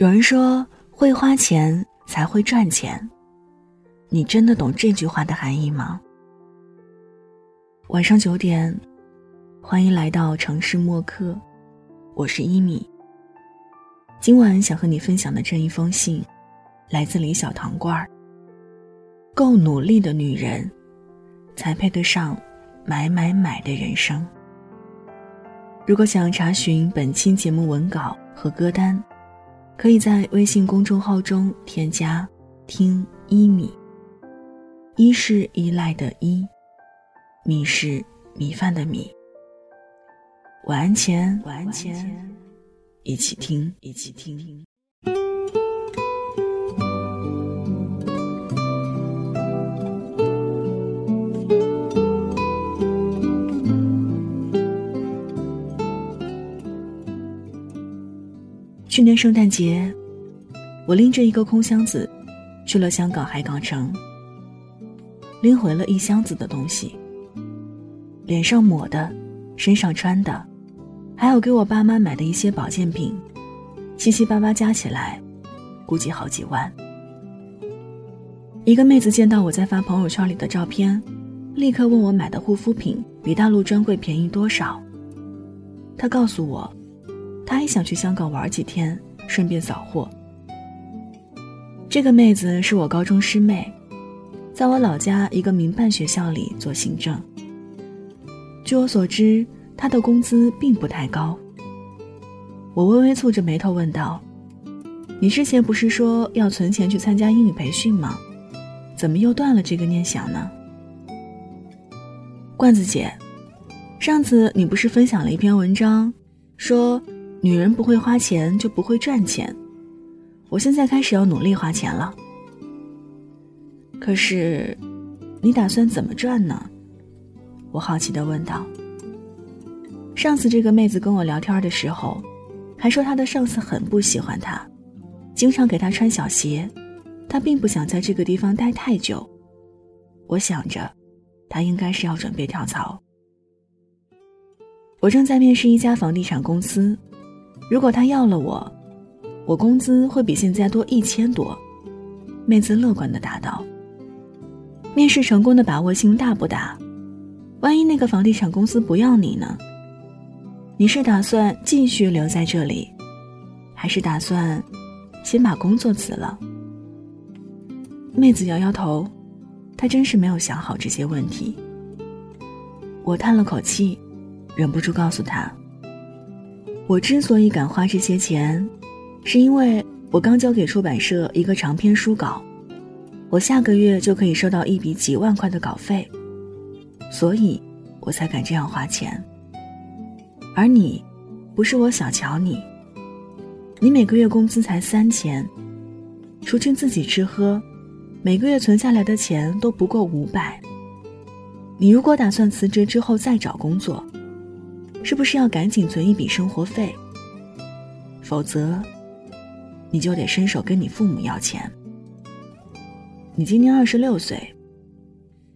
有人说，会花钱才会赚钱。你真的懂这句话的含义吗？晚上九点，欢迎来到城市默客，我是一米。今晚想和你分享的这一封信，来自李小糖罐儿。够努力的女人，才配得上买买买的人生。如果想查询本期节目文稿和歌单，可以在微信公众号中添加“听一米”。一是依赖的依，米是米饭的米。晚安前，晚安前，一起听，一起听。去年圣诞节，我拎着一个空箱子，去了香港海港城。拎回了一箱子的东西，脸上抹的，身上穿的，还有给我爸妈买的一些保健品，七七八八加起来，估计好几万。一个妹子见到我在发朋友圈里的照片，立刻问我买的护肤品比大陆专柜便宜多少。她告诉我，她也想去香港玩几天，顺便扫货。这个妹子是我高中师妹。在我老家一个民办学校里做行政。据我所知，她的工资并不太高。我微微蹙着眉头问道：“你之前不是说要存钱去参加英语培训吗？怎么又断了这个念想呢？”罐子姐，上次你不是分享了一篇文章，说女人不会花钱就不会赚钱。我现在开始要努力花钱了。可是，你打算怎么赚呢？我好奇的问道。上次这个妹子跟我聊天的时候，还说她的上司很不喜欢她，经常给她穿小鞋，她并不想在这个地方待太久。我想着，她应该是要准备跳槽。我正在面试一家房地产公司，如果他要了我，我工资会比现在多一千多。妹子乐观的答道。面试成功的把握性大不大？万一那个房地产公司不要你呢？你是打算继续留在这里，还是打算先把工作辞了？妹子摇摇头，她真是没有想好这些问题。我叹了口气，忍不住告诉她：我之所以敢花这些钱，是因为我刚交给出版社一个长篇书稿。我下个月就可以收到一笔几万块的稿费，所以我才敢这样花钱。而你，不是我小瞧你，你每个月工资才三千，除去自己吃喝，每个月存下来的钱都不够五百。你如果打算辞职之后再找工作，是不是要赶紧存一笔生活费？否则，你就得伸手跟你父母要钱。你今年二十六岁，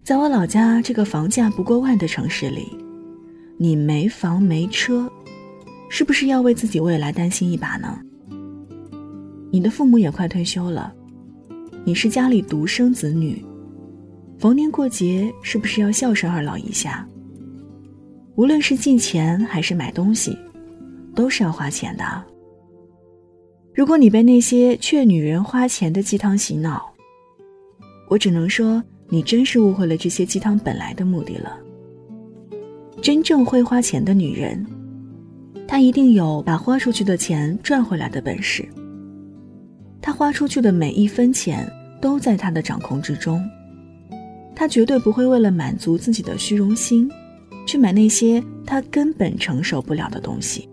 在我老家这个房价不过万的城市里，你没房没车，是不是要为自己未来担心一把呢？你的父母也快退休了，你是家里独生子女，逢年过节是不是要孝顺二老一下？无论是进钱还是买东西，都是要花钱的。如果你被那些劝女人花钱的鸡汤洗脑，我只能说，你真是误会了这些鸡汤本来的目的了。真正会花钱的女人，她一定有把花出去的钱赚回来的本事。她花出去的每一分钱都在她的掌控之中，她绝对不会为了满足自己的虚荣心，去买那些他根本承受不了的东西。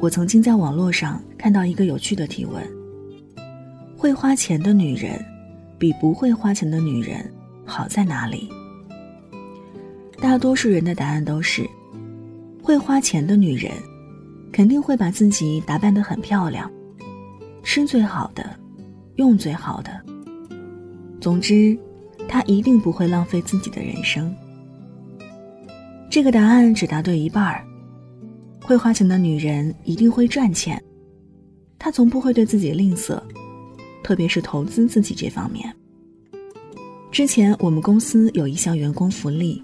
我曾经在网络上看到一个有趣的提问：会花钱的女人，比不会花钱的女人好在哪里？大多数人的答案都是：会花钱的女人，肯定会把自己打扮得很漂亮，吃最好的，用最好的。总之，她一定不会浪费自己的人生。这个答案只答对一半儿。会花钱的女人一定会赚钱，她从不会对自己吝啬，特别是投资自己这方面。之前我们公司有一项员工福利，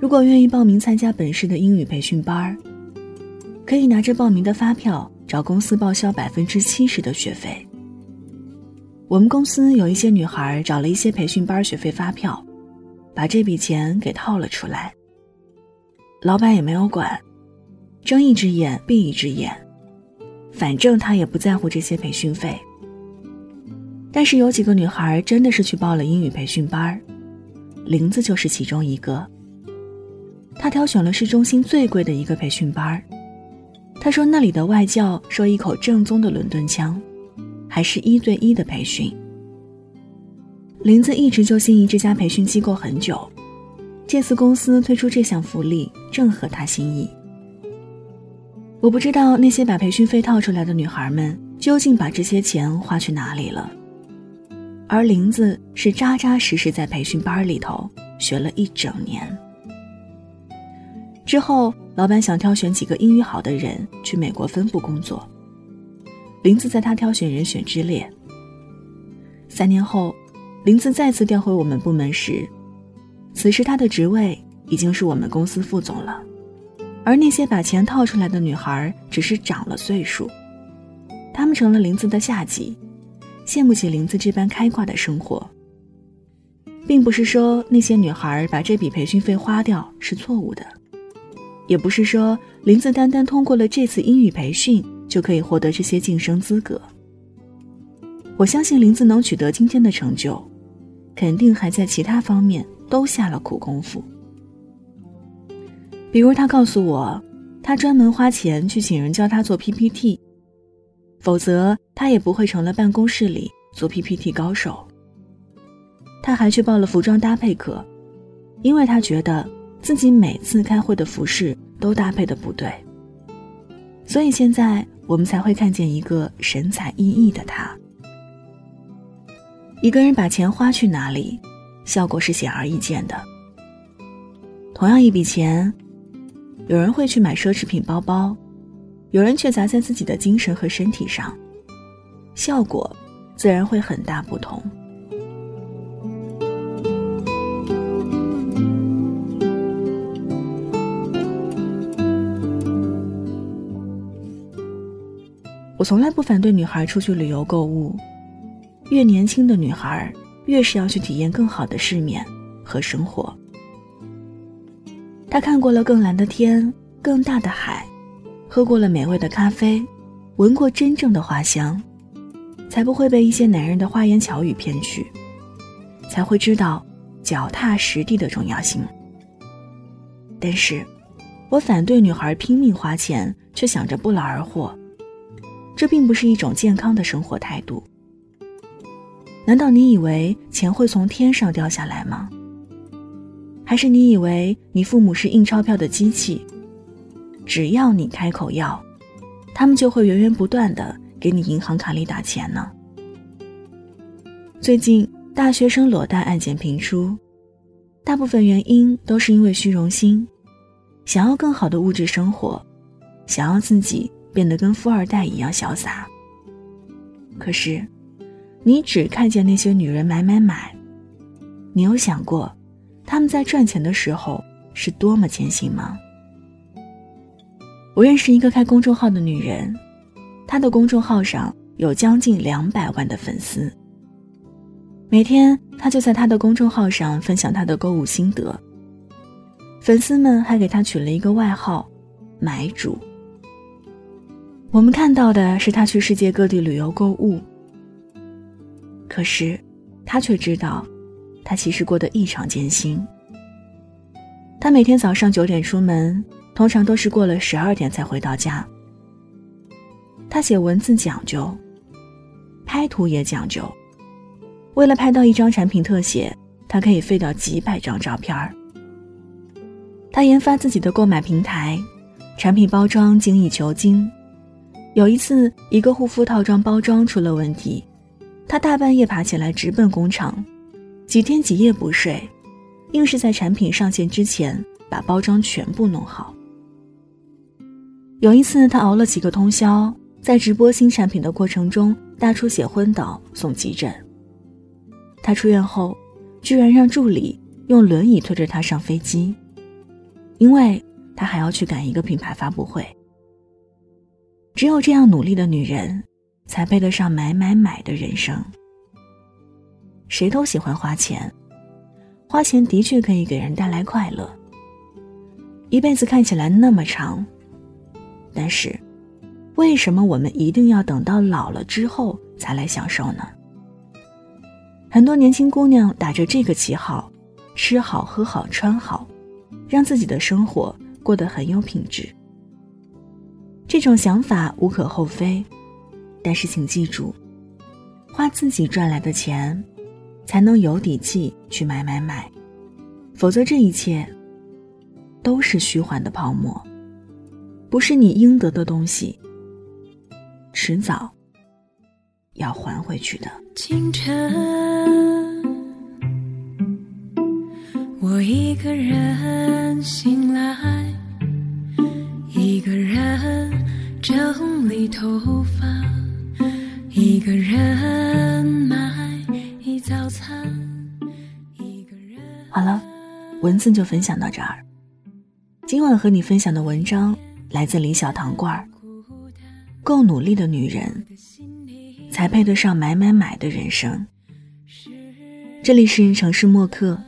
如果愿意报名参加本市的英语培训班，可以拿着报名的发票找公司报销百分之七十的学费。我们公司有一些女孩找了一些培训班学费发票，把这笔钱给套了出来，老板也没有管。睁一只眼闭一只眼，反正他也不在乎这些培训费。但是有几个女孩真的是去报了英语培训班林子就是其中一个。他挑选了市中心最贵的一个培训班他说那里的外教说一口正宗的伦敦腔，还是一对一的培训。林子一直就心仪这家培训机构很久，这次公司推出这项福利正合他心意。我不知道那些把培训费套出来的女孩们究竟把这些钱花去哪里了，而林子是扎扎实实在培训班里头学了一整年。之后，老板想挑选几个英语好的人去美国分部工作，林子在他挑选人选之列。三年后，林子再次调回我们部门时，此时他的职位已经是我们公司副总了。而那些把钱套出来的女孩，只是长了岁数，她们成了林子的下级，羡慕起林子这般开挂的生活。并不是说那些女孩把这笔培训费花掉是错误的，也不是说林子单单通过了这次英语培训就可以获得这些晋升资格。我相信林子能取得今天的成就，肯定还在其他方面都下了苦功夫。比如，他告诉我，他专门花钱去请人教他做 PPT，否则他也不会成了办公室里做 PPT 高手。他还去报了服装搭配课，因为他觉得自己每次开会的服饰都搭配的不对，所以现在我们才会看见一个神采奕奕的他。一个人把钱花去哪里，效果是显而易见的。同样一笔钱。有人会去买奢侈品包包，有人却砸在自己的精神和身体上，效果自然会很大不同。我从来不反对女孩出去旅游购物，越年轻的女孩越是要去体验更好的世面和生活。他看过了更蓝的天，更大的海，喝过了美味的咖啡，闻过真正的花香，才不会被一些男人的花言巧语骗去，才会知道脚踏实地的重要性。但是，我反对女孩拼命花钱，却想着不劳而获，这并不是一种健康的生活态度。难道你以为钱会从天上掉下来吗？还是你以为你父母是印钞票的机器，只要你开口要，他们就会源源不断的给你银行卡里打钱呢？最近大学生裸贷案件频出，大部分原因都是因为虚荣心，想要更好的物质生活，想要自己变得跟富二代一样潇洒。可是，你只看见那些女人买买买，你有想过？他们在赚钱的时候是多么艰辛吗？我认识一个开公众号的女人，她的公众号上有将近两百万的粉丝。每天，她就在她的公众号上分享她的购物心得。粉丝们还给她取了一个外号“买主”。我们看到的是他去世界各地旅游购物，可是，他却知道。他其实过得异常艰辛。他每天早上九点出门，通常都是过了十二点才回到家。他写文字讲究，拍图也讲究。为了拍到一张产品特写，他可以废掉几百张照片儿。他研发自己的购买平台，产品包装精益求精。有一次，一个护肤套装包装出了问题，他大半夜爬起来直奔工厂，几天几夜不睡，硬是在产品上线之前把包装全部弄好。有一次，他熬了几个通宵，在直播新产品的过程中大出血昏倒，送急诊。他出院后，居然让助理用轮椅推着他上飞机，因为他还要去赶一个品牌发布会。只有这样努力的女人，才配得上买买买的人生。谁都喜欢花钱，花钱的确可以给人带来快乐。一辈子看起来那么长，但是，为什么我们一定要等到老了之后才来享受呢？很多年轻姑娘打着这个旗号，吃好喝好穿好，让自己的生活过得很有品质。这种想法无可厚非，但是请记住，花自己赚来的钱，才能有底气去买买买，否则这一切都是虚幻的泡沫，不是你应得的东西，迟早要还回去的。清晨，我一个人整理头发，一个人买早餐，一个人。好了，文字就分享到这儿。今晚和你分享的文章来自李小糖罐儿。够努力的女人，才配得上买买买的人生。这里是城市默客，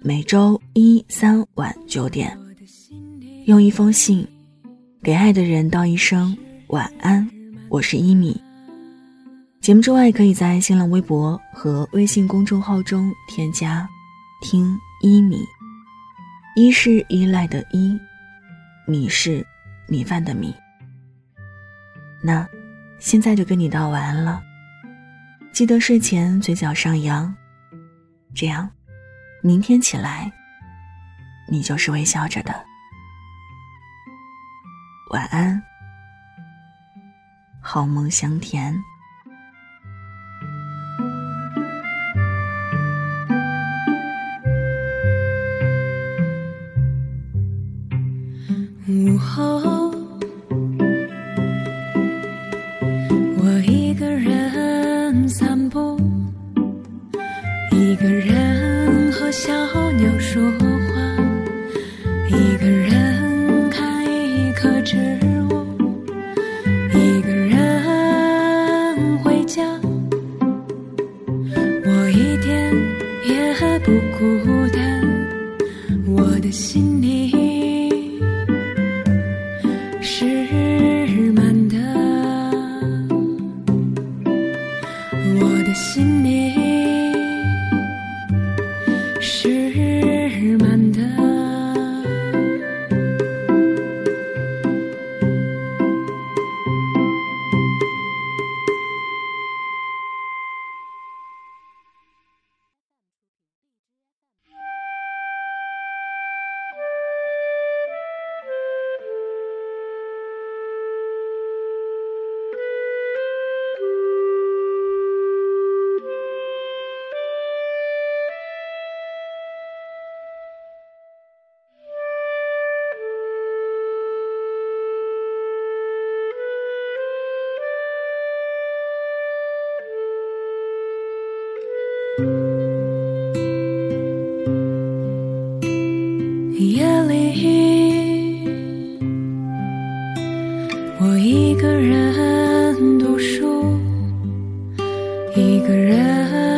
每周一、三晚九点，用一封信。给爱的人道一声晚安，我是一米。节目之外，可以在新浪微博和微信公众号中添加“听一米”，一是依赖的依，米是米饭的米。那现在就跟你道晚安了，记得睡前嘴角上扬，这样明天起来你就是微笑着的。晚安，好梦香甜。午后，我一个人散步，一个人和小鸟说我的心里。一个人。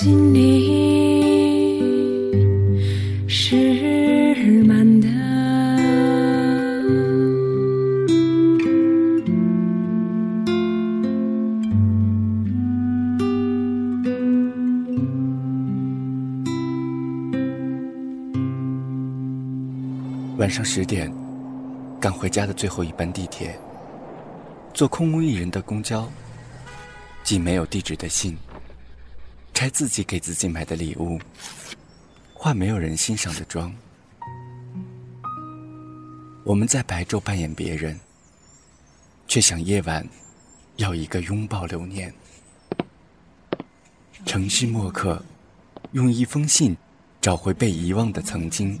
心里是满的。晚上十点赶回家的最后一班地铁。坐空无一人的公交寄没有地址的信自己给自己买的礼物，化没有人欣赏的妆。我们在白昼扮演别人，却想夜晚要一个拥抱留念。城市墨客，用一封信找回被遗忘的曾经。